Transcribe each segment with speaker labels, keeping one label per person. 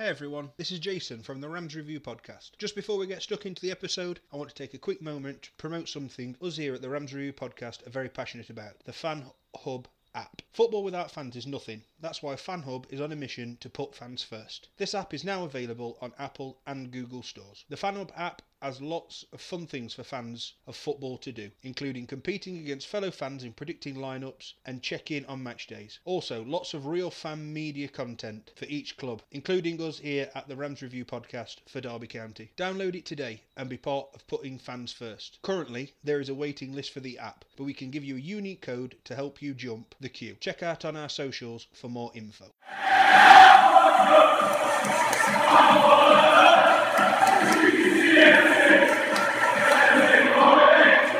Speaker 1: Hey everyone, this is Jason from the Rams Review Podcast. Just before we get stuck into the episode, I want to take a quick moment to promote something us here at the Rams Review Podcast are very passionate about the Fan Hub app. Football without fans is nothing. That's why FanHub is on a mission to put fans first. This app is now available on Apple and Google stores. The FanHub app has lots of fun things for fans of football to do, including competing against fellow fans in predicting lineups and check in on match days. Also, lots of real fan media content for each club, including us here at the Rams Review podcast for Derby County. Download it today and be part of putting fans first. Currently, there is a waiting list for the app, but we can give you a unique code to help you jump the queue. Check out on our socials for more info.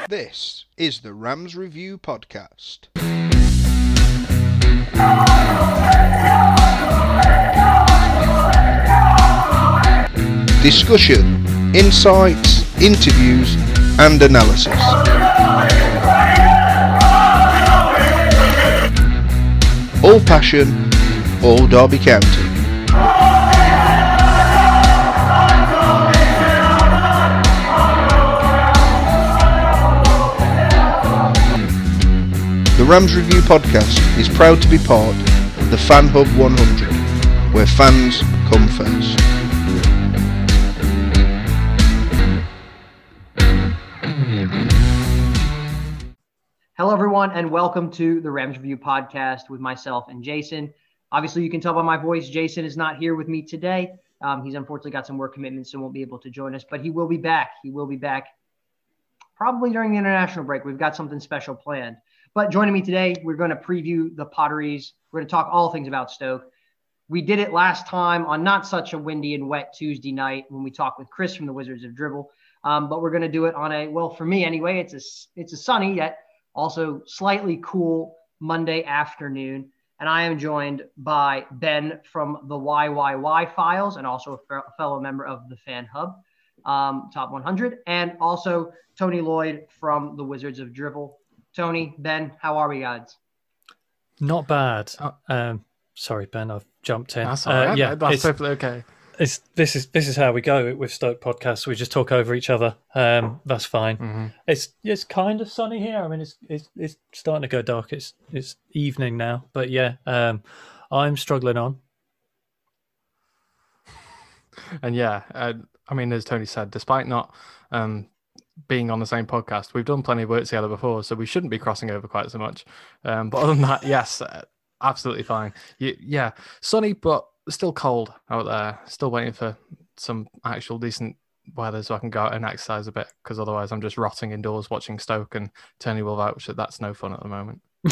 Speaker 1: This is the Rams Review Podcast. Discussion, insights, interviews, and analysis. All passion, all Derby County. The Rams Review podcast is proud to be part of the Fan Hub 100, where fans come first.
Speaker 2: Welcome to the Rams Review podcast with myself and Jason. Obviously, you can tell by my voice, Jason is not here with me today. Um, he's unfortunately got some work commitments and won't be able to join us, but he will be back. He will be back probably during the international break. We've got something special planned. But joining me today, we're going to preview the Potteries. We're going to talk all things about Stoke. We did it last time on not such a windy and wet Tuesday night when we talked with Chris from the Wizards of Drivel. Um, but we're going to do it on a well for me anyway. It's a it's a sunny yet also slightly cool Monday afternoon, and I am joined by Ben from the YYY Files and also a fellow member of the Fan Hub, um, Top 100, and also Tony Lloyd from the Wizards of Drivel. Tony, Ben, how are we, guys?
Speaker 3: Not bad. Um, sorry, Ben, I've jumped in.
Speaker 4: That's all right.
Speaker 3: Uh, yeah,
Speaker 4: that's
Speaker 3: it's,
Speaker 4: perfectly okay.
Speaker 3: It's this is this is how we go with Stoke podcasts. We just talk over each other. Um, that's fine.
Speaker 4: Mm-hmm.
Speaker 3: It's it's kind of sunny here. I mean, it's it's it's starting to go dark. It's it's evening now, but yeah, um, I'm struggling on.
Speaker 4: And yeah, uh, I mean, as Tony said, despite not um, being on the same podcast, we've done plenty of work together before, so we shouldn't be crossing over quite so much. Um, but other than that, yes, uh, absolutely fine. Y- yeah, sunny, but still cold out there. Still waiting for some actual decent weather so I can go out and exercise a bit because otherwise I'm just rotting indoors watching Stoke and Tony will vouch that that's no fun at the moment.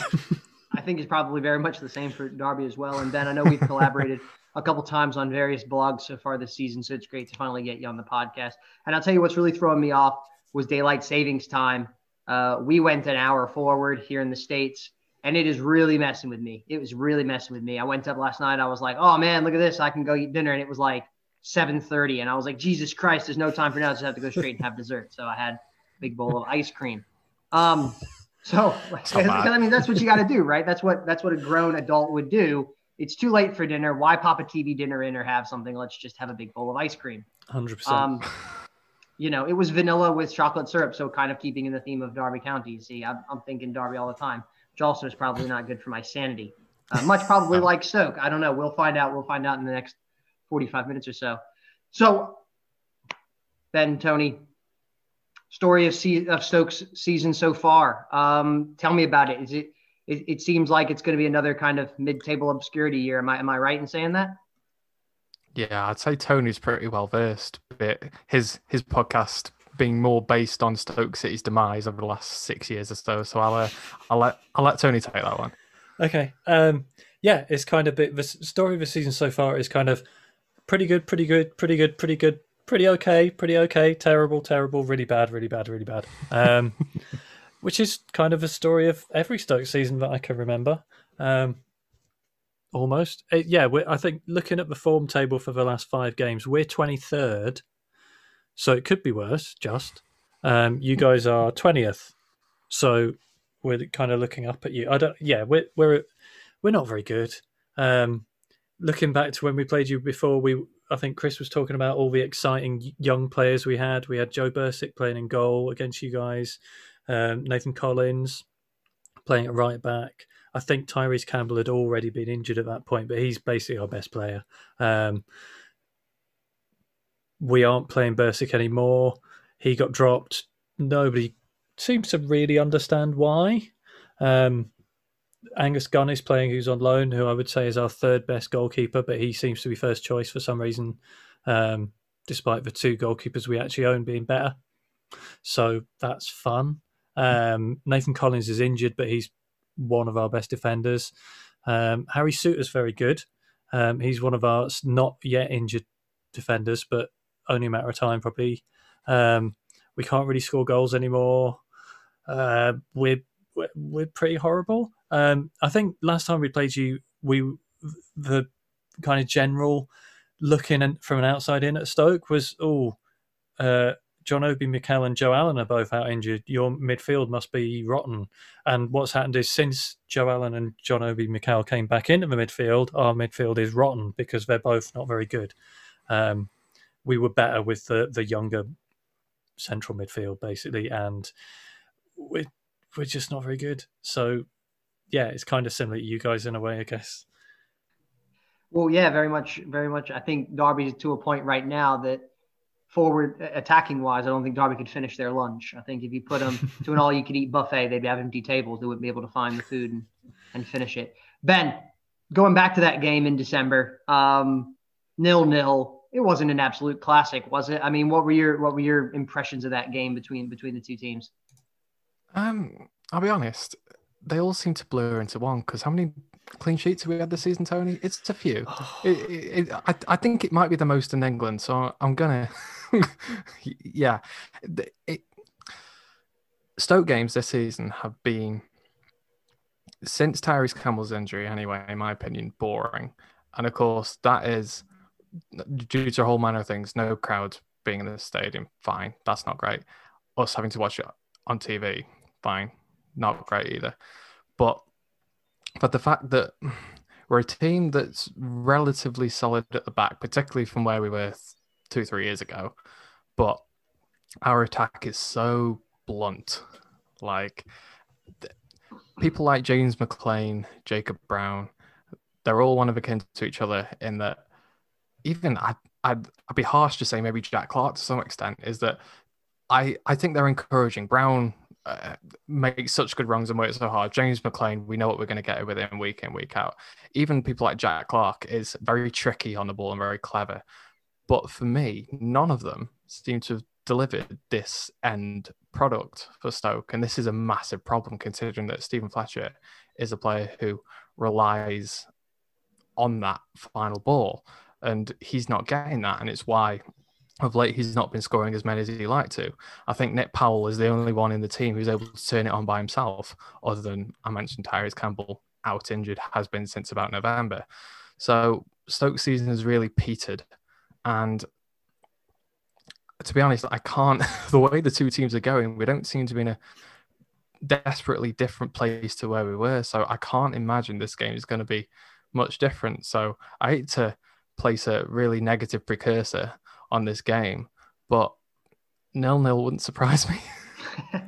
Speaker 2: I think it's probably very much the same for Derby as well. And Ben, I know we've collaborated a couple times on various blogs so far this season, so it's great to finally get you on the podcast. And I'll tell you what's really throwing me off was daylight savings time. Uh, we went an hour forward here in the states, and it is really messing with me. It was really messing with me. I went up last night. I was like, "Oh man, look at this! I can go eat dinner," and it was like 7:30, and I was like, "Jesus Christ, there's no time for now. I just have to go straight and have dessert." So I had a big bowl of ice cream. Um, so I mean, that's what you got to do, right? That's what that's what a grown adult would do. It's too late for dinner. Why pop a TV dinner in or have something? Let's just have a big bowl of ice cream.
Speaker 3: Hundred
Speaker 2: Um,
Speaker 3: percent.
Speaker 2: you know, it was vanilla with chocolate syrup, so kind of keeping in the theme of Derby County. You see, I'm, I'm thinking Derby all the time, which also is probably not good for my sanity. Uh, much probably like Stoke. I don't know. We'll find out. We'll find out in the next 45 minutes or so. So, Ben, Tony, story of, of Stoke's season so far. Um, tell me about it. Is it? It, it seems like it's going to be another kind of mid-table obscurity year. Am I am I right in saying that?
Speaker 4: Yeah, I'd say Tony's pretty well versed. But his his podcast being more based on Stoke City's demise over the last six years or so. So I'll uh, I'll let I'll let Tony take that one.
Speaker 3: Okay. Um, yeah, it's kind of bit. The story of the season so far is kind of pretty good, pretty good, pretty good, pretty good, pretty okay, pretty okay, terrible, terrible, really bad, really bad, really bad. Um, which is kind of a story of every Stoke season that I can remember. Um, almost, Uh, yeah. I think looking at the form table for the last five games, we're twenty third, so it could be worse. Just um, you guys are twentieth, so we're kind of looking up at you. I don't. Yeah, we're we're we're not very good. Um, looking back to when we played you before, we I think Chris was talking about all the exciting young players we had. We had Joe Bursik playing in goal against you guys, um, Nathan Collins playing at right back. I think Tyrese Campbell had already been injured at that point, but he's basically our best player. Um, we aren't playing Bursik anymore. He got dropped. Nobody seems to really understand why. Um, Angus Gunn is playing, who's on loan, who I would say is our third best goalkeeper, but he seems to be first choice for some reason, um, despite the two goalkeepers we actually own being better. So that's fun. Um, Nathan Collins is injured, but he's one of our best defenders. Um, Harry Souttar's very good. Um, he's one of our not yet injured defenders, but only a matter of time probably. Um, we can't really score goals anymore. Uh, we're, we're, we're pretty horrible. Um, I think last time we played you, we the kind of general looking from an outside in at Stoke was oh, uh, John Obi Mikel and Joe Allen are both out injured. Your midfield must be rotten. And what's happened is since Joe Allen and John Obi Mikel came back into the midfield, our midfield is rotten because they're both not very good. Um, we were better with the the younger central midfield basically, and we're we're just not very good. So yeah, it's kind of similar to you guys in a way, I guess.
Speaker 2: Well, yeah, very much, very much. I think Derby's to a point right now that forward attacking wise, I don't think Derby could finish their lunch. I think if you put them to an all you could eat buffet, they'd have empty tables. They wouldn't be able to find the food and, and finish it. Ben, going back to that game in December, um, nil nil. It wasn't an absolute classic, was it? I mean, what were your what were your impressions of that game between between the two teams?
Speaker 4: Um, I'll be honest they all seem to blur into one because how many clean sheets have we had this season, Tony? It's a few. Oh. It, it, it, I, I think it might be the most in England, so I'm gonna, yeah. Stoke games this season have been, since Tyrese Campbell's injury, anyway, in my opinion, boring. And of course, that is due to a whole manner of things. No crowd being in the stadium, fine. That's not great. Us having to watch it on TV, fine not great either. But but the fact that we're a team that's relatively solid at the back, particularly from where we were two three years ago, but our attack is so blunt. Like people like James McClean, Jacob Brown, they're all one of a kind to each other in that. Even I, I'd, I'd be harsh to say maybe Jack Clarke to some extent is that I I think they're encouraging. Brown uh, make such good runs and works so hard. James McClean, we know what we're going to get with him week in, week out. Even people like Jack Clarke is very tricky on the ball and very clever. But for me, none of them seem to have delivered this end product for Stoke. And this is a massive problem considering that Steven Fletcher is a player who relies on that final ball. And he's not getting that. And it's why of late he's not been scoring as many as he'd like to. I think Nick Powell is the only one in the team who's able to turn it on by himself, other than I mentioned Tyrese Campbell out injured, has been since about November. So Stoke season has really petered. And to be honest, I can't the way the two teams are going, we don't seem to be in a desperately different place to where we were. So I can't imagine this game is going to be much different. So I hate to place a really negative precursor on this game, but nil nil wouldn't surprise me.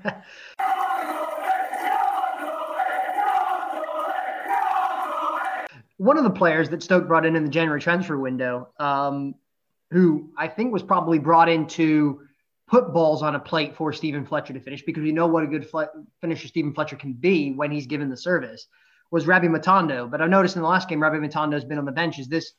Speaker 2: One of the players that Stoke brought in in the January transfer window, um, who I think was probably brought in to put balls on a plate for Steven Fletcher to finish because we know what a good finisher Steven Fletcher can be when he's given the service, was Rabbi Matondo. But I've noticed in the last game, Rabbi Matondo has been on the bench. Is this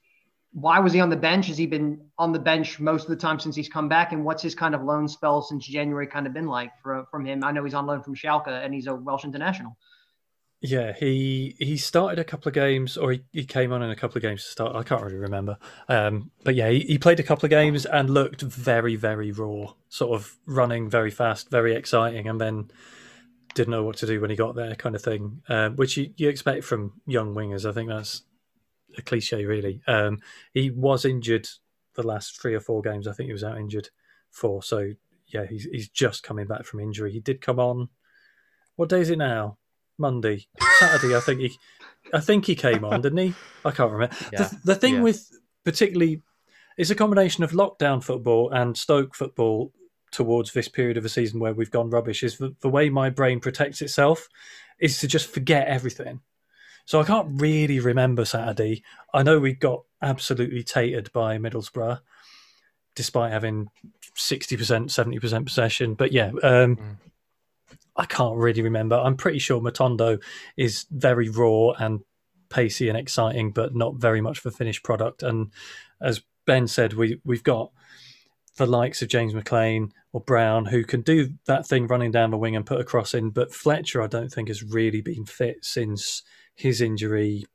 Speaker 2: why was he on the bench? Has he been on the bench most of the time since he's come back? And what's his kind of loan spell since January kind of been like for, from him? I know he's on loan from Schalke and he's a Welsh international.
Speaker 3: Yeah, he he started a couple of games, or he, he came on in a couple of games to start. I can't really remember, um, but yeah, he, he played a couple of games and looked very very raw, sort of running very fast, very exciting, and then didn't know what to do when he got there, kind of thing, uh, which you, you expect from young wingers. I think that's a cliche, really. Um, he was injured the last three or four games. I think he was out injured for. So yeah, he's he's just coming back from injury. He did come on. What day is it now? Monday, Saturday. I think he, I think he came on, didn't he? I can't remember. Yeah. The, the thing yeah. with particularly it's a combination of lockdown football and Stoke football towards this period of the season where we've gone rubbish. Is the, the way my brain protects itself is to just forget everything. So I can't really remember Saturday. I know we got absolutely tatered by Middlesbrough, despite having sixty percent, seventy percent possession. But yeah, um, mm. I can't really remember. I'm pretty sure Matondo is very raw and pacey and exciting, but not very much for finished product. And as Ben said, we we've got the likes of James McClean or Brown who can do that thing running down the wing and put a cross in, but Fletcher I don't think has really been fit since his injury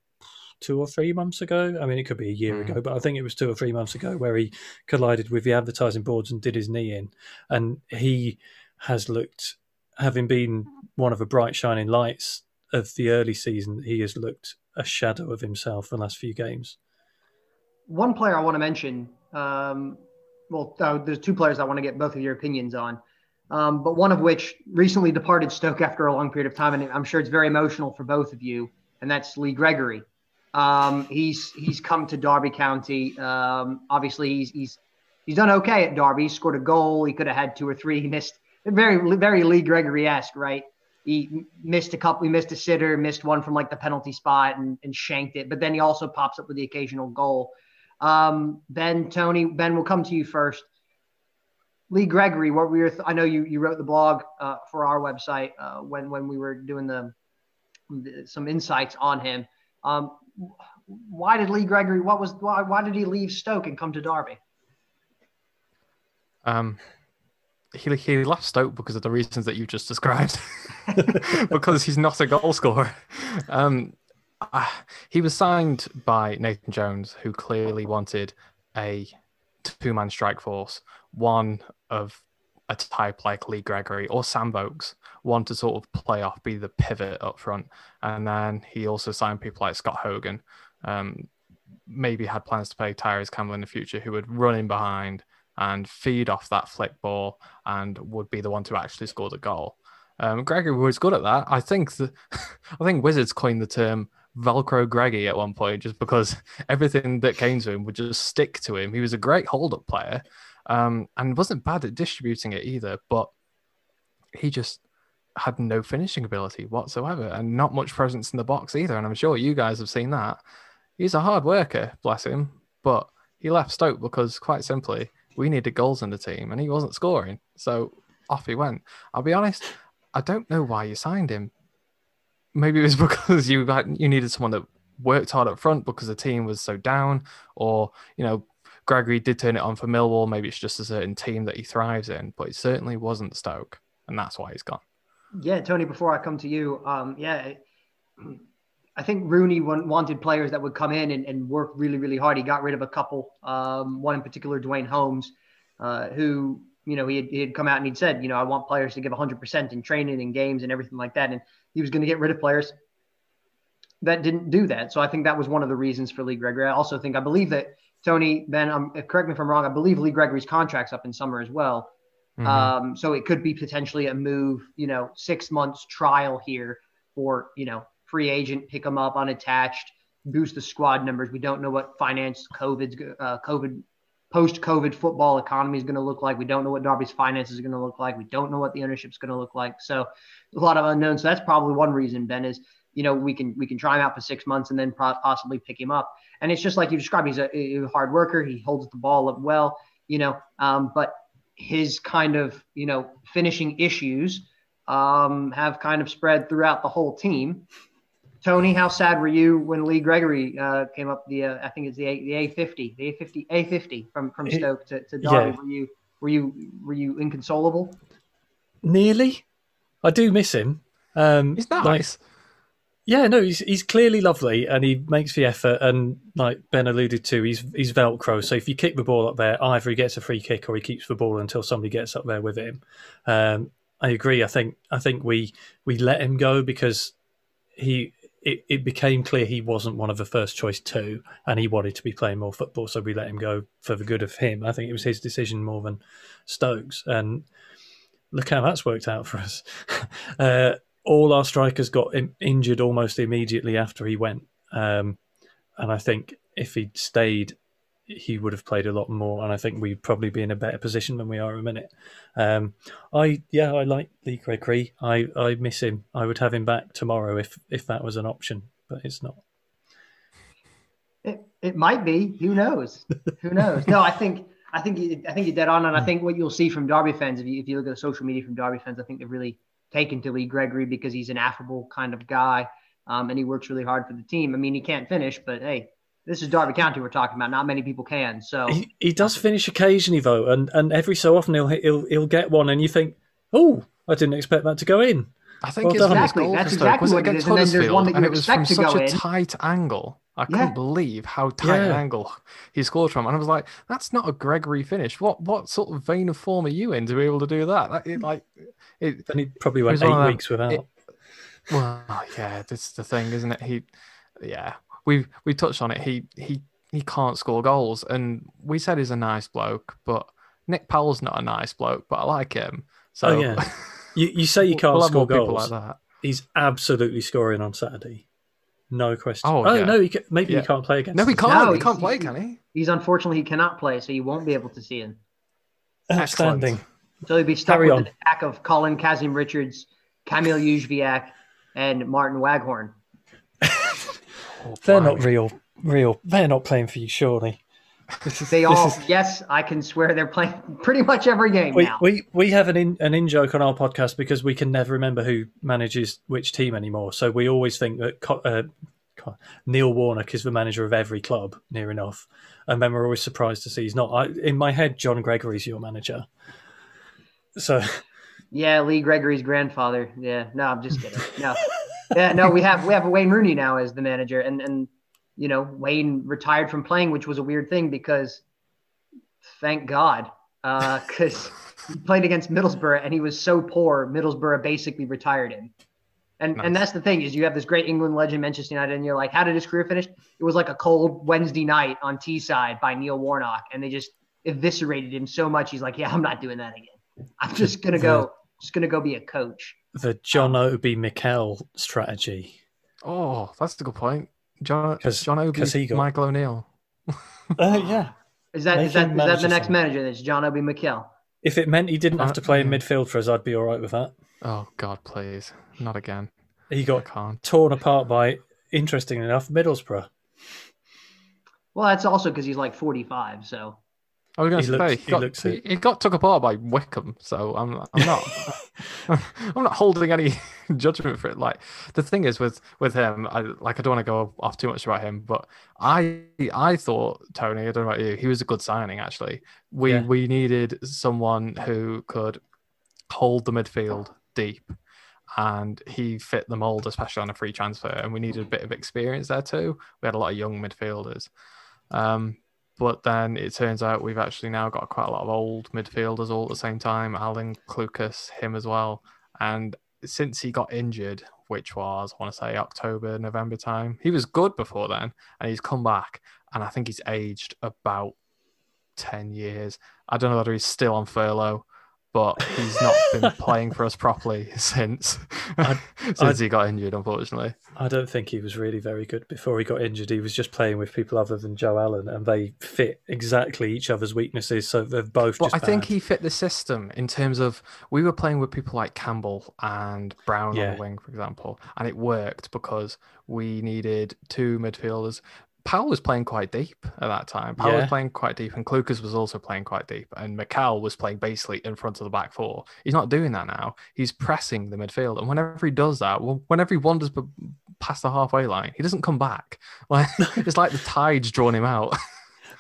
Speaker 3: two or three months ago. I mean, it could be a year mm. ago, but I think it was two or three months ago where he collided with the advertising boards and did his knee in, and he has looked having been one of the bright shining lights of the early season, he has looked a shadow of himself the last few games.
Speaker 2: One player I want to mention, um, well, uh, there's two players I want to get both of your opinions on, um, but one of which recently departed Stoke after a long period of time, and I'm sure it's very emotional for both of you, and that's Lee Gregory. Um, he's he's come to Derby County. Um, obviously, he's he's he's done okay at Derby. He scored a goal. He could have had two or three. He missed very very Lee Gregory esque, right? He missed a couple. He missed a sitter, missed one from like the penalty spot, and, and shanked it. But then he also pops up with the occasional goal. Um, ben, Tony, Ben, we'll come to you first. Lee Gregory, what were your? Th- I know you you wrote the blog uh, for our website uh, when when we were doing the, the some insights on him. Um, why did Lee Gregory? What was why? Why did he leave Stoke and come to Derby?
Speaker 4: Um, he, he left Stoke because of the reasons that you just described, because he's not a goal scorer. Um, uh, he was signed by Nathan Jones, who clearly wanted a two man strike force, one of a type like Lee Gregory or Sam Vokes, one to sort of play off, be the pivot up front. And then he also signed people like Scott Hogan, um, maybe had plans to play Tyrese Campbell in the future, who would run in behind and feed off that flick ball and would be the one to actually score the goal. Um, Gregory was good at that. I think the, I think Wizards coined the term Velcro Greggy at one point just because everything that came to him would just stick to him. He was a great hold up player um, and wasn't bad at distributing it either, but he just had no finishing ability whatsoever and not much presence in the box either. And I'm sure you guys have seen that. He's a hard worker, bless him, but he left Stoke because quite simply we needed goals in the team and he wasn't scoring. So off he went. I'll be honest, I don't know why you signed him. Maybe it was because you you needed someone that worked hard up front because the team was so down, or you know, Gregory did turn it on for Millwall. Maybe it's just a certain team that he thrives in, but it certainly wasn't Stoke, and that's why he's gone.
Speaker 2: Yeah, Tony. Before I come to you, um, yeah, I think Rooney wanted players that would come in and, and work really, really hard. He got rid of a couple, um, one in particular, Duane Holmes, uh, who, you know, he had, he had come out and he'd said, you know, I want players to give 100% in training and games and everything like that. And he was going to get rid of players that didn't do that. So I think that was one of the reasons for Lee Gregory. I also think, I believe that Tony, Ben, um, correct me if I'm wrong, I believe Lee Gregory's contract's up in summer as well. Mm-hmm. Um, so it could be potentially a move, you know, six months trial here for, you know, free agent, pick them up unattached, boost the squad numbers. We don't know what finance COVID's uh, COVID, post COVID football economy is going to look like. We don't know what Derby's finances are going to look like. We don't know what the ownership is going to look like. So a lot of unknowns. So that's probably one reason, Ben, is you know we can we can try him out for six months and then possibly pick him up. And it's just like you described. He's a, a hard worker. He holds the ball up well. You know, um, but his kind of you know finishing issues um, have kind of spread throughout the whole team. Tony, how sad were you when Lee Gregory uh, came up the uh, I think it's the A, the A50, the A50 A50 from from Stoke to, to Derby? Yeah. Were you were you were you inconsolable?
Speaker 3: Nearly. I do miss him. Um,
Speaker 4: he's nice. Like,
Speaker 3: yeah, no, he's he's clearly lovely and he makes the effort. And like Ben alluded to, he's he's Velcro. So if you kick the ball up there, either he gets a free kick or he keeps the ball until somebody gets up there with him. Um, I agree. I think I think we we let him go because he it, it became clear he wasn't one of the first choice two, and he wanted to be playing more football, so we let him go for the good of him. I think it was his decision more than Stokes, and look how that's worked out for us. uh, all our strikers got injured almost immediately after he went, um, and I think if he'd stayed he would have played a lot more, and I think we'd probably be in a better position than we are a minute. Um, I yeah, I like Lee Gregory. I, I miss him. I would have him back tomorrow if if that was an option, but it's not.
Speaker 2: It, it might be. Who knows? Who knows? No, I think I think I think you're dead on, and I think what you'll see from Derby fans, if you if you look at the social media from Derby fans, I think they've really taken to Lee Gregory because he's an affable kind of guy, um, and he works really hard for the team. I mean, he can't finish, but hey, this is Derby County we're talking about. Not many people can. So
Speaker 3: he, he does finish occasionally though, and, and every so often he'll he'll he'll get one, and you think, oh, I didn't expect that to go in.
Speaker 4: I think
Speaker 3: Well
Speaker 4: it's
Speaker 3: done.
Speaker 2: Exactly, that's exactly
Speaker 4: was it
Speaker 2: what it
Speaker 4: against
Speaker 2: and then there's one
Speaker 4: Huddersfield?
Speaker 2: that you
Speaker 4: and it was from
Speaker 2: to
Speaker 4: such
Speaker 2: go
Speaker 4: a
Speaker 2: in.
Speaker 4: tight angle. I
Speaker 2: Yeah.
Speaker 4: couldn't believe how tight an angle he scored from, and I was like, "That's not a Gregory finish. What what sort of vein of form are you in to be able to do that?" That- it, like, it,
Speaker 3: Then he probably went
Speaker 4: was one of
Speaker 3: eight
Speaker 4: them-
Speaker 3: weeks without.
Speaker 4: it- well, yeah, that's the thing, isn't it? He, yeah, we we touched on it. He he he can't score goals, and we said he's a nice bloke, but Nick Powell's not a nice bloke, but I like him. So
Speaker 3: Oh, yeah. you, you say you can't
Speaker 4: we'll
Speaker 3: score goals.
Speaker 4: like that.
Speaker 3: He's absolutely scoring on Saturday. No question.
Speaker 4: Oh, oh yeah.
Speaker 3: no, he ca- maybe
Speaker 4: Yeah.
Speaker 3: he can't play against.
Speaker 4: No, he can't.
Speaker 2: No,
Speaker 4: he can't play, can he?
Speaker 2: he's unfortunately he cannot play, so you won't be able to see him.
Speaker 3: Outstanding.
Speaker 2: So he'll be stuck
Speaker 3: Carry
Speaker 2: with
Speaker 3: on.
Speaker 2: an attack of Colin Kazim Richards, Kamil Jóźwiak, and Martin Waghorn.
Speaker 3: They're not real. Real. They're not playing for you, surely. Is,
Speaker 2: They all,
Speaker 3: is-
Speaker 2: yes, I can swear they're playing pretty much every game
Speaker 3: we,
Speaker 2: now.
Speaker 3: we we have an in an in joke on our podcast because we can never remember who manages which team anymore. So we always think that uh, Neil Warnock is the manager of every club, near enough, and then we're always surprised to see he's not. I, in my head, John Gregory's your manager. So
Speaker 2: Yeah, Lee Gregory's grandfather. Yeah, no, I'm just kidding. No, yeah, no, we have we have Wayne Rooney now as the manager, and and you know Wayne retired from playing, which was a weird thing because thank God, uh, because he played against Middlesbrough and he was so poor, Middlesbrough basically retired him. And and that's the thing is you have this great England legend Manchester United, and you're like, how did his career finish? It was like a cold Wednesday night on Teesside by Neil Warnock, and they just eviscerated him so much. He's like, yeah, I'm not doing that again. I'm just gonna go, just gonna go be a coach.
Speaker 3: the John Obi Mikel strategy.
Speaker 4: Oh, that's a good point. John
Speaker 3: 'Cause-
Speaker 4: John Obi,
Speaker 3: 'cause he got-
Speaker 4: Michael O'Neill.
Speaker 3: Uh, yeah.
Speaker 2: Is that
Speaker 3: Make
Speaker 2: is that that the
Speaker 3: the
Speaker 2: next manager? That's John Obi Mikel.
Speaker 3: If it meant he didn't have
Speaker 4: Uh,
Speaker 3: to play in midfield for us, I'd be all right with that.
Speaker 4: Oh God, please, not again.
Speaker 3: He got torn apart by, interesting enough, Middlesbrough.
Speaker 2: Well, that's also because he's like 45. So
Speaker 4: I was going to say
Speaker 3: he
Speaker 4: he got, he, he got took apart by Wycombe, so I'm I'm not I'm not holding any judgment for it. Like the thing is with with him, I like I don't want to go off too much about him, but I I thought Tony, I don't know about you, he was a good signing actually. We
Speaker 3: Yeah.
Speaker 4: we needed someone who could hold the midfield deep. And he fit the mold, especially on a free transfer. And we needed a bit of experience there too. We had a lot of young midfielders. Um, but then it turns out we've actually now got quite a lot of old midfielders all at the same time. Alan Clucas, him as well. And since he got injured, which was I want to say October, November time, he was good before then, and he's come back, and I think he's aged about ten years. I don't know whether he's still on furlough, but he's not been playing for us properly since
Speaker 3: I'd-
Speaker 4: since
Speaker 3: I'd-
Speaker 4: he got injured, unfortunately.
Speaker 3: I don't think he was really very good before he got injured. He was just playing with people other than Joe Allen, and they fit exactly each other's weaknesses. So they're both
Speaker 4: But
Speaker 3: just.
Speaker 4: I think he fit the system in terms of we were playing with people like Campbell and Brown on the wing, for example, and it worked because we needed two midfielders. Powell was playing quite deep at that time. Powell
Speaker 3: Yeah.
Speaker 4: was playing quite deep, and Clucas was also playing quite deep. And McCall was playing basically in front of the back four. He's not doing that now. He's pressing the midfield, and whenever he does that, well, whenever he wanders past the halfway line, he doesn't come back. Like it's like the tide's drawn him out.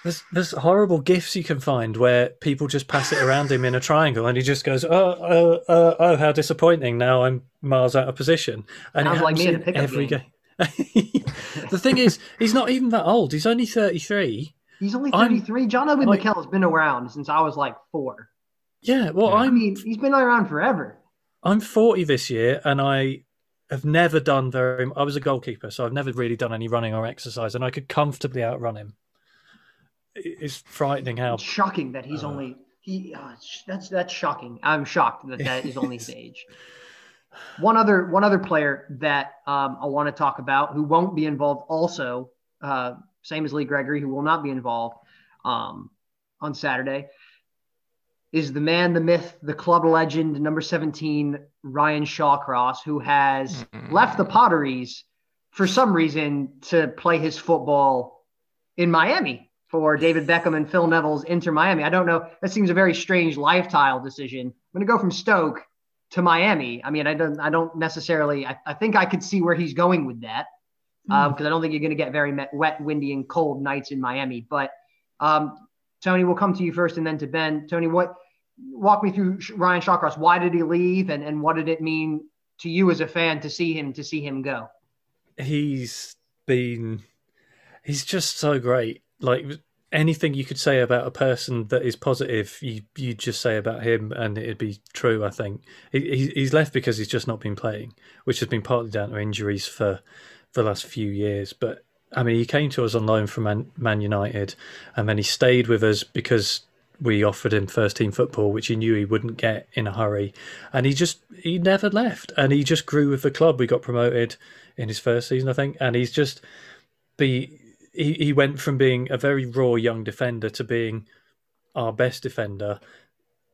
Speaker 3: There's, there's horrible gifs you can find where people just pass it around him in a triangle, and he just goes, "Oh, oh, oh, oh how disappointing! Now I'm miles out of position." And
Speaker 2: Sounds
Speaker 3: it
Speaker 2: like me in a pickup
Speaker 3: every
Speaker 2: game.
Speaker 3: game. the thing is, he's not even that old. He's only 33.
Speaker 2: he's only
Speaker 3: I'm-
Speaker 2: 33. John Obi
Speaker 3: like-
Speaker 2: Mikel has been around since I was like four.
Speaker 3: Yeah, well,
Speaker 4: Yeah.
Speaker 2: I mean, he's been around forever.
Speaker 3: I'm 40 this year, and I have never done very. I was a goalkeeper, so I've never really done any running or exercise, and I could comfortably outrun him. It's frightening how
Speaker 2: It's shocking that he's
Speaker 3: Uh.
Speaker 2: only he. Uh, that's that's shocking. I'm shocked that that is only his age. One other one other player that um, I want to talk about who won't be involved also, uh, same as Lee Gregory, who will not be involved. um, on Saturday is the man, the myth, the club legend, number 17, Ryan Shawcross, who has mm-hmm. left the Potteries for some reason to play his football in Miami for David Beckham and Phil Neville's Inter Miami. I don't know. That seems a very strange lifestyle decision. I'm going to go from Stoke to Miami. I mean, I don't, I don't necessarily, I, I think I could see where he's going with that because mm. um, I don't think you're going to get very wet, windy, and cold nights in Miami. But um, Tony, we'll come to you first and then to Ben. Tony, what walk me through Ryan Shawcross? Why did he leave, and and what did it mean to you as a fan to see him to see him go?
Speaker 3: He's been he's just so great. Like anything you could say about a person that is positive, you you just say about him, and it'd be true. I think he, he's left because he's just not been playing, which has been partly down to injuries for the last few years. But I mean, he came to us on loan from Man, Man United, and then he stayed with us because we offered him first team football, which he knew he wouldn't get in a hurry, and he just he never left, and he just grew with the club. We got promoted in his first season, I think, and he's just be he, he went from being a very raw young defender to being our best defender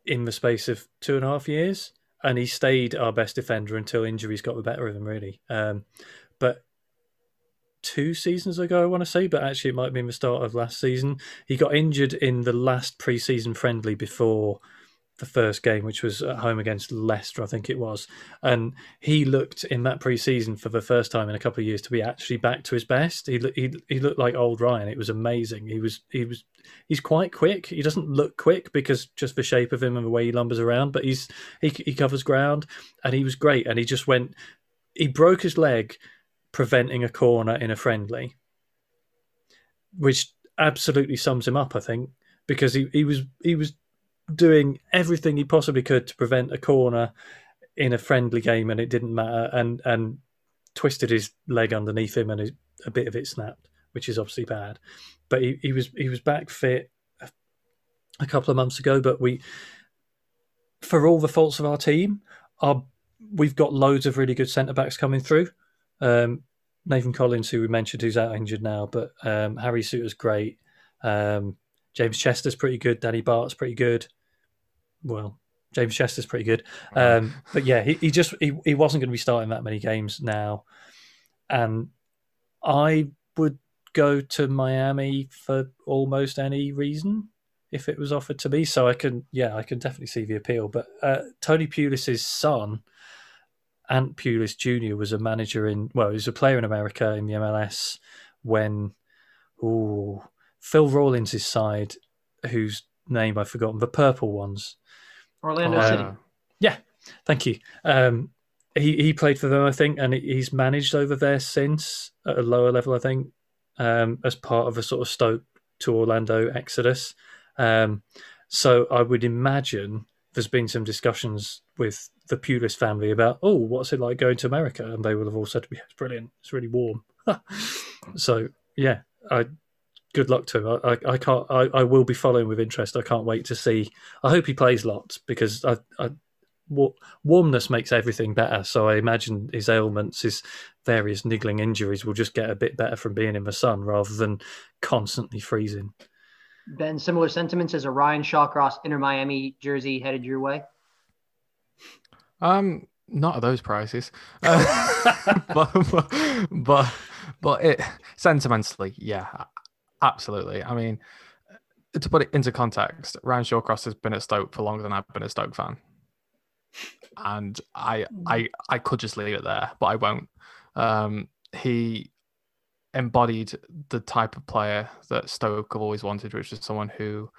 Speaker 3: in the space of two and a half years, and he stayed our best defender until injuries got the better of him, really. Um, but two seasons ago, I want to say, but actually it might have been the start of last season. He got injured in the last pre-season friendly before the first game, which was at home against Leicester, I think it was. And he looked in that pre-season for the first time in a couple of years to be actually back to his best. He he he looked like old Ryan. It was amazing. He was he was he's quite quick. He doesn't look quick because just the shape of him and the way he lumbers around, but he's he he covers ground and he was great. And he just went. He broke his leg preventing a corner in a friendly, which absolutely sums him up, I think, because he, he was he was doing everything he possibly could to prevent a corner in a friendly game, and it didn't matter, and and twisted his leg underneath him, and his, a bit of it snapped, which is obviously bad. But he, he was he was back fit a couple of months ago, but we, for all the faults of our team, our we've got loads of really good centre backs coming through. Um, Nathan Collins, who we mentioned, who's out injured now, but um, Harry Souttar's great. Um, James Chester's pretty good. Danny Batth's pretty good. Well, James Chester's pretty good. Um, but yeah, he, he just he, he wasn't going to be starting that many games now, and I would go to Miami for almost any reason if it was offered to me. So I can yeah, I can definitely see the appeal. But uh, Tony Pulis's son Ant Pulis Jr. was a manager in, well, he was a player in America in the MLS when, oh, Phil Rawlins' side, whose name I've forgotten, the purple ones.
Speaker 2: Orlando uh, City.
Speaker 3: Yeah, thank you. Um, he, he played for them, I think, and he's managed over there since at a lower level, I think, um, as part of a sort of Stoke to Orlando exodus. Um, so I would imagine there's been some discussions with the Pulis family about, oh, what's it like going to America? And they will have all said to me, it's brilliant. It's really warm. so yeah, I good luck to him. I, I, I can't. I, I will be following with interest. I can't wait to see. I hope he plays lots because I, I warmness makes everything better. So I imagine his ailments, his various niggling injuries, will just get a bit better from being in the sun rather than constantly freezing.
Speaker 2: Ben, similar sentiments as a Ryan Shawcross Inter Miami jersey headed your way.
Speaker 4: Um, not at those prices, uh, but, but, but but it sentimentally, yeah, absolutely. I mean, to put it into context, Ryan Shawcross has been at Stoke for longer than I've been a Stoke fan, and I I I could just leave it there, but I won't. Um, he embodied the type of player that Stoke have always wanted, which is someone who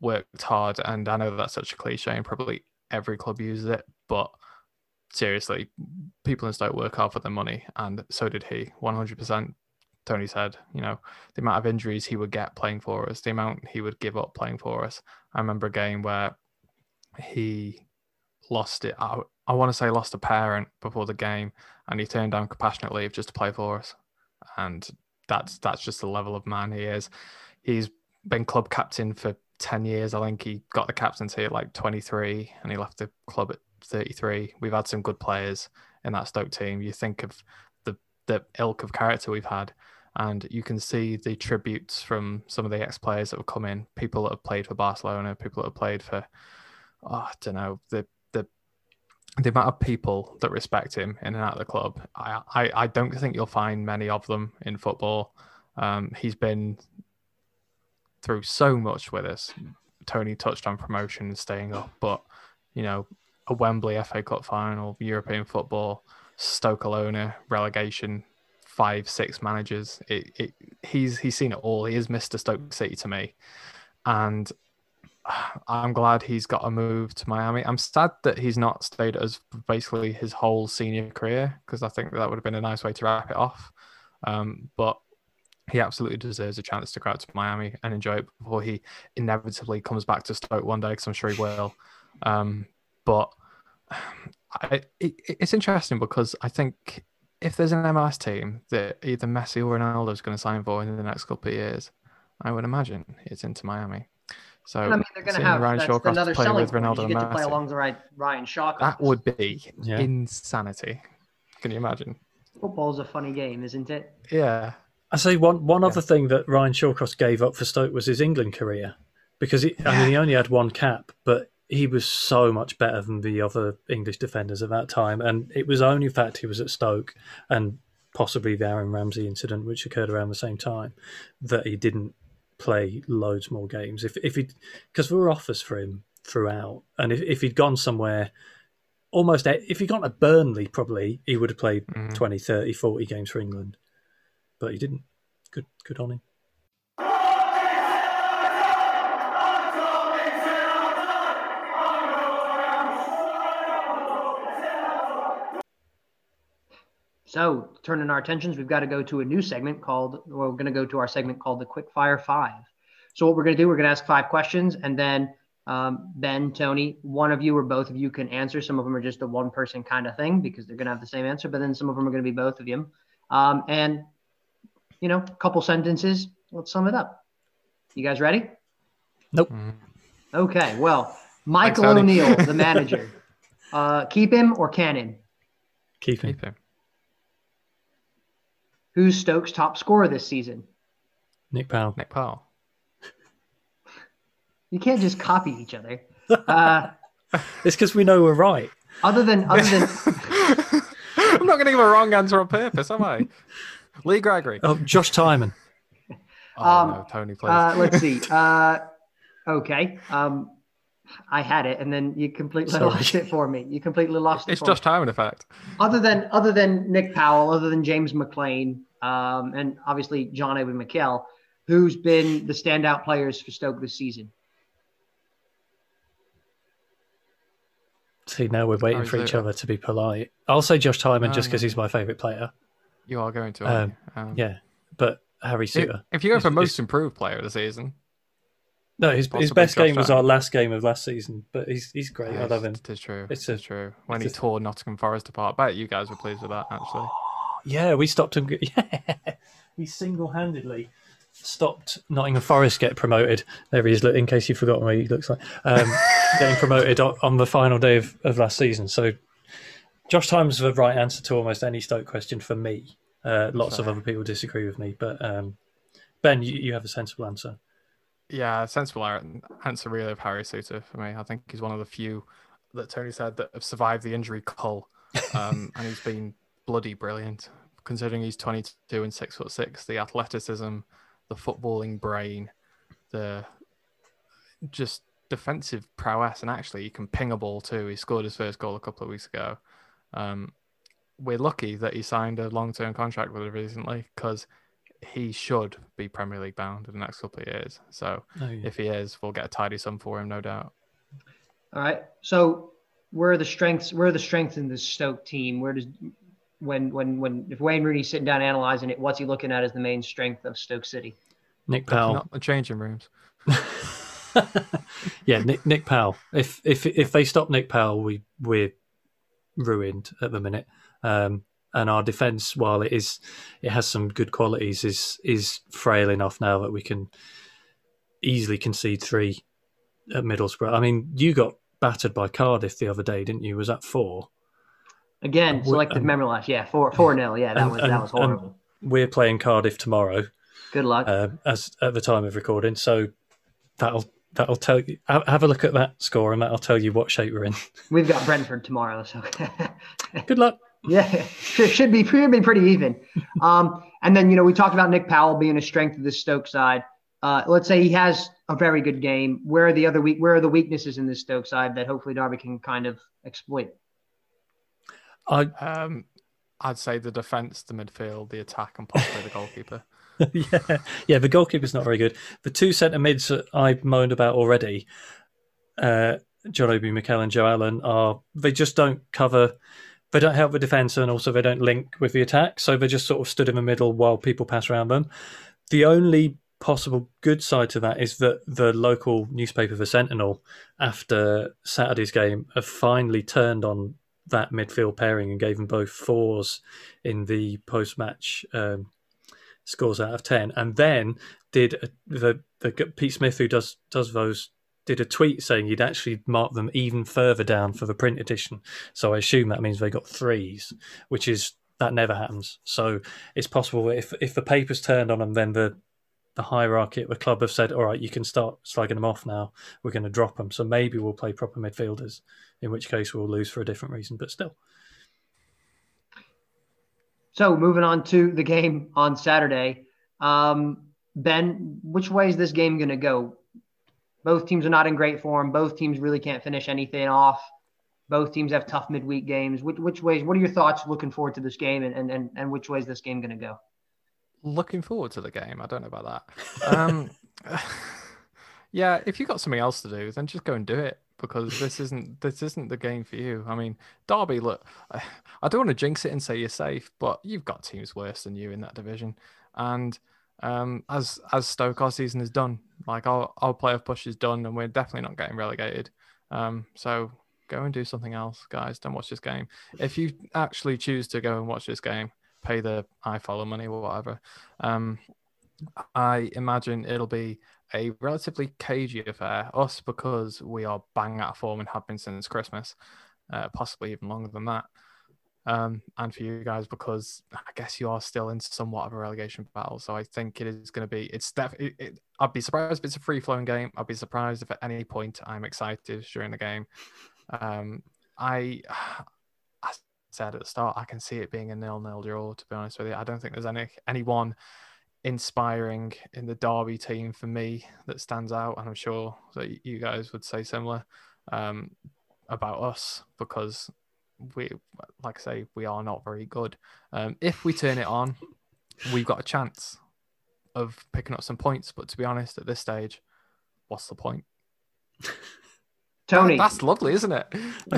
Speaker 4: worked hard. And I know that's such a cliche, and probably every club uses it, but seriously, people in Stoke work hard for their money, and so did he, 100%. Tony said, you know, the amount of injuries he would get playing for us, the amount he would give up playing for us. I remember a game where he lost it. I, I want to say lost a parent before the game, and he turned down compassionate leave just to play for us. And that's that's just the level of man he is. He's been club captain for 10 years. I think he got the captaincy at like 23 and he left the club at 33. We've had some good players in that Stoke team. You think of the, the ilk of character we've had. And you can see the tributes from some of the ex players that have come in, people that have played for Barcelona, people that have played for, oh, I don't know, the the the amount of people that respect him in and out of the club. I I, I don't think you'll find many of them in football. Um, he's been through so much with us. Tony touched on promotion and staying up, but you know, a Wembley FA Cup final, European football, Stokelona, relegation, five, six managers. It, it, he's he's seen it all. He is Mr. Stoke City to me, and I'm glad he's got a move to Miami. I'm sad that he's not stayed as basically his whole senior career because I think that would have been a nice way to wrap it off. Um, but he absolutely deserves a chance to go out to Miami and enjoy it before he inevitably comes back to Stoke one day because I'm sure he will. Um, but I, it, it's interesting because I think if there's an MLS team that either Messi or Ronaldo is going to sign for in the next couple of years, I would imagine it's Inter Miami. So
Speaker 2: I mean, they're going to have
Speaker 4: Ryan Shawcross
Speaker 2: another
Speaker 4: play with. Ronaldo
Speaker 2: You
Speaker 4: and
Speaker 2: get to play
Speaker 4: Messi.
Speaker 2: alongside Ryan Shaw.
Speaker 4: That would be
Speaker 3: Yeah.
Speaker 4: insanity. Can you imagine?
Speaker 2: Football's a funny game, isn't it?
Speaker 4: Yeah.
Speaker 3: I say one one
Speaker 4: Yeah.
Speaker 3: other thing that Ryan Shawcross gave up for Stoke was his England career because he, I mean he only had one cap, but he was so much better than the other English defenders at that time, and it was only the fact he was at Stoke and possibly the Aaron Ramsey incident, which occurred around the same time, that he didn't play loads more games. If if he because there were offers for him throughout, and if if he'd gone somewhere. Almost, if he'd gone to Burnley, probably he would have played
Speaker 4: Mhm.
Speaker 3: 20, 30, 40 games for England but he didn't. Good, good on him.
Speaker 2: So, turning our attentions, we've got to go to a new segment called, well, we're going to go to our segment called the Quick Fire Five. So, what we're going to do, we're going to ask five questions, and then um, Ben, Tony, one of you or both of you can answer. Some of them are just a one person kind of thing because they're going to have the same answer, but then some of them are going to be both of you. Um, and, you know, a couple sentences. Let's sum it up. You guys ready?
Speaker 4: Nope.
Speaker 2: Okay. Well, Michael O'Neill, the manager, uh, keep him or can him?
Speaker 3: Keep him.
Speaker 4: Keep him.
Speaker 2: Who's Stokes' top scorer this season?
Speaker 3: Nick Powell.
Speaker 4: Nick Powell.
Speaker 2: You can't just copy each other. Uh,
Speaker 3: It's because we know we're right.
Speaker 2: other than other than
Speaker 4: I'm not going to give a wrong answer on purpose, am I? Lee Gregory.
Speaker 3: Oh, Josh Tymon.
Speaker 4: Oh,
Speaker 2: Um,
Speaker 4: no, Tony, please.
Speaker 2: uh, let's see. Uh, okay. Um, I had it, and then you completely
Speaker 3: Sorry.
Speaker 2: lost it for me. You completely lost it.
Speaker 4: it's
Speaker 2: for
Speaker 4: just
Speaker 2: me.
Speaker 4: time in effect.
Speaker 2: other than other than Nick Powell, other than James McLean, um, and obviously John Evan Mikel, who's been the standout players for Stoke this season.
Speaker 3: See, now we're waiting
Speaker 4: Oh,
Speaker 3: for each
Speaker 4: it?
Speaker 3: other to be polite. I'll say Josh Tymon just
Speaker 4: Oh,
Speaker 3: because
Speaker 4: no.
Speaker 3: he's my favourite player.
Speaker 4: You are going to.
Speaker 3: Um.
Speaker 4: Um,
Speaker 3: Yeah, but Harry
Speaker 4: If,
Speaker 3: Souttar.
Speaker 4: if you go for most improved player of the season,
Speaker 3: No, his, his best game was our last game of last season, but he's he's great. I love him.
Speaker 4: It is true.
Speaker 3: It's
Speaker 4: It's
Speaker 3: a-
Speaker 4: true. When
Speaker 3: it's
Speaker 4: he
Speaker 3: a-
Speaker 4: tore Nottingham Forest apart, I bet you guys were pleased with that. Actually,
Speaker 3: Yeah, we stopped him. Yeah, he single-handedly stopped Nottingham Forest get promoted. There he is. Look, in case you've forgotten what he looks like, um, getting promoted on, on the final day of, of last season. So, Josh Tymon's is the right answer to almost any Stoke question for me. Uh, lots of other people disagree with me, but um, Ben, you, you have a sensible answer.
Speaker 4: Yeah, sensible an- answer really of Harry Souttar for me. I think he's one of the few that Tony said that have survived the injury cull, um, and he's been bloody brilliant. Considering he's 22 and six foot six, the athleticism, the footballing brain, the just defensive prowess, and actually he can ping a ball too. He scored his first goal a couple of weeks ago. Um, we're lucky that he signed a long-term contract with us recently because he should be Premier League bound in the next couple of years. So
Speaker 3: Oh, yeah.
Speaker 4: if he is, we'll get a tidy sum for him, no doubt.
Speaker 2: All right. So where are the strengths? Where are the strengths in the Stoke team? Where does when when when if Wayne Rooney's sitting down analyzing it, what's he looking at as the main strength of Stoke City?
Speaker 3: Nick Powell.
Speaker 4: Not the changing rooms.
Speaker 3: yeah, Nick, Nick Powell. If if if they stop Nick Powell, we we're ruined at the minute. Um, and our defense, while it is it has some good qualities, is is frail enough now that we can easily concede three at Middlesbrough. I mean, you got battered by Cardiff the other day, didn't you? Was that four?
Speaker 2: Again, selective
Speaker 3: um,
Speaker 2: memory loss. Yeah, four four nil. Yeah, that
Speaker 3: and-
Speaker 2: was
Speaker 3: and-
Speaker 2: that was horrible.
Speaker 3: we're playing Cardiff tomorrow.
Speaker 2: Good luck.
Speaker 3: Uh, as at the time of recording, so that'll that'll tell you. Have a look at that score, and that'll tell you what shape we're in.
Speaker 2: We've got Brentford tomorrow, so
Speaker 3: good luck.
Speaker 2: Yeah, should be should be pretty even. Um, and then you know we talked about Nick Powell being a strength of the Stoke side. Uh, let's say he has a very good game. Where are the other weak? Where are the weaknesses in this Stoke side that hopefully Derby can kind of exploit?
Speaker 4: I um, I'd say the defense, the midfield, the attack, and possibly the goalkeeper.
Speaker 3: yeah, yeah. The goalkeeper's not very good. The two centre mids that I've moaned about already, uh, John Obi Mikel and Joe Allen, are they just don't cover. They don't help the defence, and also they don't link with the attack. So they just sort of stood in the middle while people pass around them. The only possible good side to that is that the local newspaper, the Sentinel, after Saturday's game, have finally turned on that midfield pairing and gave them both fours in the post-match um, scores out of ten, and then did a, the the Pete Smith who does does those did a tweet saying he'd actually marked them even further down for the print edition. So I assume that means they got threes, which is that never happens. So it's possible if if the paper's turned on them, then the the hierarchy at the club have said, all right, you can start slagging them off now. We're going to drop them. So maybe we'll play proper midfielders, in which case we'll lose for a different reason, but still.
Speaker 2: So moving on to the game on Saturday. Um, ben, which way is this game going to go? Both teams are not in great form. Both teams really can't finish anything off. Both teams have tough midweek games. Which, which ways? What are your thoughts looking forward to this game, and and and and which way is this game going to go?
Speaker 4: looking forward to the game. I don't know about that. Um, yeah, if you've got something else to do, then just go and do it because this isn't this isn't the game for you. I mean, Derby, look, I don't want to jinx it and say you're safe, but you've got teams worse than you in that division, and um, as as Stoke, our season is done. Like our our playoff push is done, and we're definitely not getting relegated. Um, so go and do something else, guys. Don't watch this game. If you actually choose to go and watch this game, pay the iFollow money or whatever. Um, I imagine it'll be a relatively cagey affair. Us because we are bang out of form and have been since Christmas, uh, possibly even longer than that. Um, and for you guys because I guess you are still in somewhat of a relegation battle. So I think it is going to be. It's definitely. It, I'd be surprised if it's a free flowing game. I'd be surprised if at any point I'm excited during the game. Um, I said at the start, I can see it being a nil-nil draw. To be honest with you, I don't think there's any anyone inspiring in the Derby team for me that stands out, and I'm sure that you guys would say similar um, about us because we, like I say, we are not very good. Um, if we turn it on, we've got a chance of picking up some points. But to be honest, at this stage, what's the point?
Speaker 2: Tony.
Speaker 4: That's lovely, isn't it?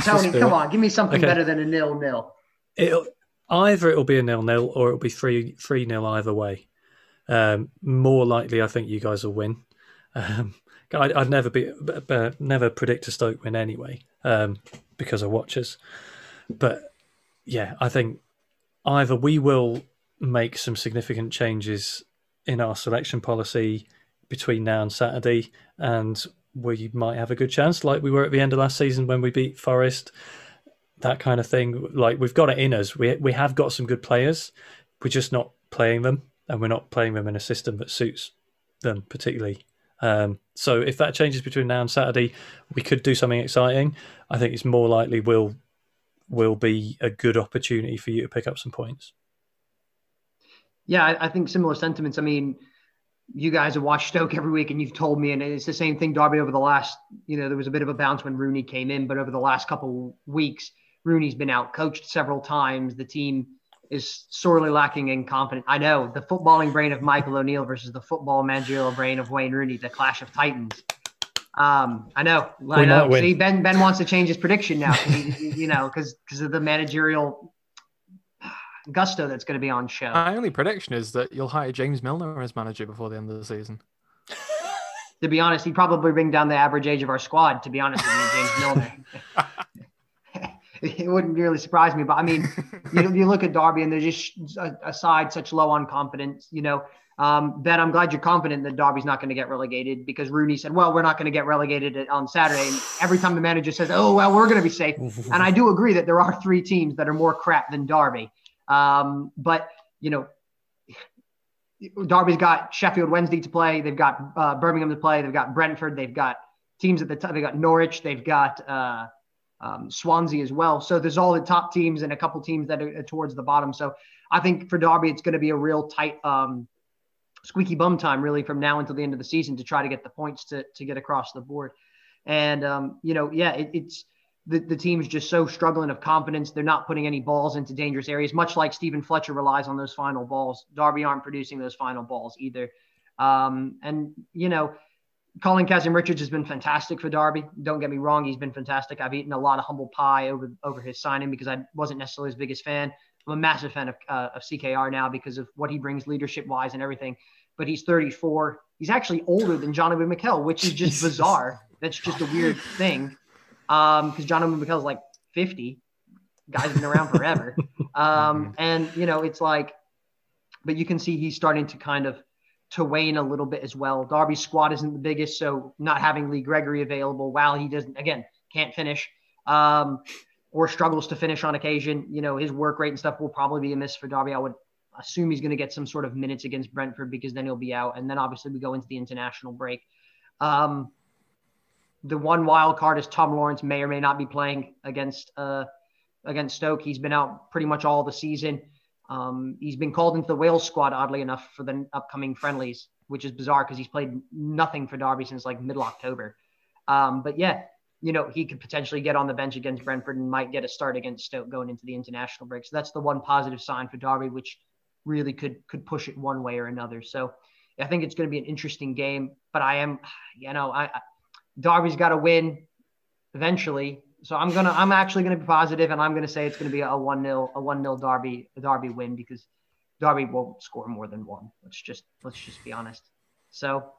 Speaker 2: Tony, come on, give me something okay. better than a nil nil.
Speaker 3: It'll either it'll be a nil nil or it'll be three three nil either way. Um, more likely, I think you guys will win. Um, I'd, I'd, never be never predict a Stoke win anyway um, because of watchers. But yeah, I think either we will make some significant changes in our selection policy between now and Saturday, and we might have a good chance, like we were at the end of last season when we beat Forest. That kind of thing. Like we've got it in us. We we have got some good players. We're just not playing them, and we're not playing them in a system that suits them particularly. Um, so if that changes between now and Saturday, we could do something exciting. I think it's more likely will will be a good opportunity for you to pick up some points.
Speaker 2: Yeah, I, I think similar sentiments. I mean, you guys have watched Stoke every week and you've told me, and it's the same thing, Derby, over the last, you know, there was a bit of a bounce when Rooney came in, but over the last couple weeks, Rooney's been out coached several times. The team is sorely lacking in confidence. I know the footballing brain of Michael O'Neill versus the football managerial brain of Wayne Rooney, the clash of titans. Um, I know. I know. See, Ben Ben wants to change his prediction now. you know, because because of the managerial gusto that's going to be on show.
Speaker 4: My only prediction is that you'll hire James Milner as manager before the end of the season.
Speaker 2: to be honest, he'd probably bring down the average age of our squad. To be honest with you, James Milner. it wouldn't really surprise me, but I mean, you, you look at Derby and they're just aside such low on confidence. You know, um, Ben, I'm glad you're confident that Derby's not going to get relegated because Rooney said, well, we're not going to get relegated on Saturday. And every time the manager says, oh, well, we're going to be safe. and I do agree that there are three teams that are more crap than Derby. Um, but you know, Derby's got Sheffield Wednesday to play. They've got uh, Birmingham to play. They've got Brentford. They've got teams at the top. They've got Norwich. They've got uh, um, Swansea as well. So there's all the top teams and a couple teams that are towards the bottom. So I think for Derby, it's going to be a real tight, um, squeaky bum time really from now until the end of the season to try to get the points to to get across the board. And um, you know, yeah, it, it's the, the team's just so struggling of confidence. They're not putting any balls into dangerous areas, much like Steven Fletcher relies on those final balls. Derby aren't producing those final balls either. Um, and, you know, Colin Kazim-Richards has been fantastic for Derby. Don't get me wrong, he's been fantastic. I've eaten a lot of humble pie over over his signing because I wasn't necessarily his biggest fan. I'm a massive fan of, uh, of CKR now because of what he brings leadership wise and everything. But he's 34. He's actually older than Jonathan Mikel, which is just Jesus. bizarre. That's just a weird thing um, because Jonathan Mikel's like 50. Guy's been around forever. Um, and you know, it's like, but you can see he's starting to kind of to wane a little bit as well. Derby's squad isn't the biggest, so not having Lee Gregory available while he doesn't again can't finish um, or struggles to finish on occasion, you know, his work rate and stuff will probably be a miss for Derby. I would assume he's going to get some sort of minutes against Brentford because then he'll be out, and then obviously we go into the international break. Um, the one wild card is Tom Lawrence may or may not be playing against uh, against Stoke. He's been out pretty much all the season. Um, he's been called into the Wales squad, oddly enough, for the upcoming friendlies, which is bizarre because he's played nothing for Derby since like middle October. Um, but yeah, you know, he could potentially get on the bench against Brentford and might get a start against Stoke going into the international break. So that's the one positive sign for Derby, which really could could push it one way or another. So I think it's going to be an interesting game. But I am, you know, I, I Derby's got to win eventually. So I'm gonna I'm actually gonna be positive and I'm gonna say it's gonna be a one 0 a one 0 Derby a Derby win because Derby won't score more than one. Let's just let's just be honest. So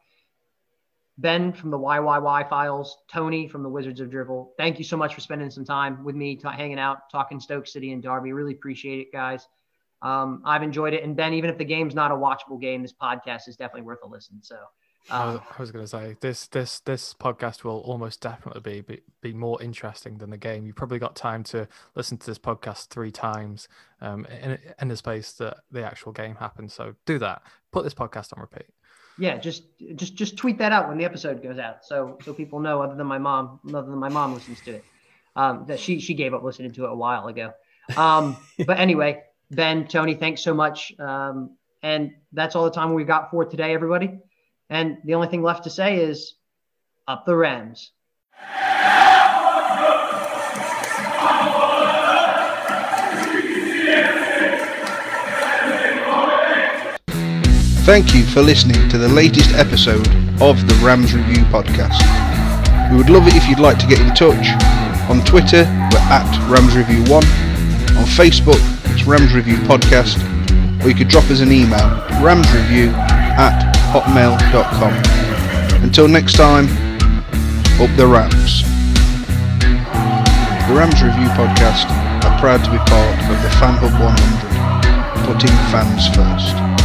Speaker 2: Ben from the YYY files, Tony from the Wizards of Drivel. Thank you so much for spending some time with me, t- hanging out, talking Stoke City and Derby. Really appreciate it, guys. Um, I've enjoyed it. And Ben, even if the game's not a watchable game, this podcast is definitely worth a listen. So
Speaker 4: I was, I was going to say this this this podcast will almost definitely be, be, be more interesting than the game. You probably got time to listen to this podcast three times um, in in the space that the actual game happens. So do that. Put this podcast on repeat.
Speaker 2: Yeah, just just just tweet that out when the episode goes out, so so people know. Other than my mom, other than my mom listens to it, um, that she she gave up listening to it a while ago. Um, but anyway, Ben, Tony, thanks so much. Um, and that's all the time we've got for today, everybody. And the only thing left to say is up the Rams.
Speaker 1: Thank you for listening to the latest episode of the Rams Review podcast. We would love it if you'd like to get in touch. On Twitter, we're at Rams Review 1. On Facebook, it's Rams Review Podcast. Or you could drop us an email, ramsreview at hotmail.com. Until next time, up the Rams. The Rams Review Podcast are proud to be part of the Fan Hub 100, putting fans first.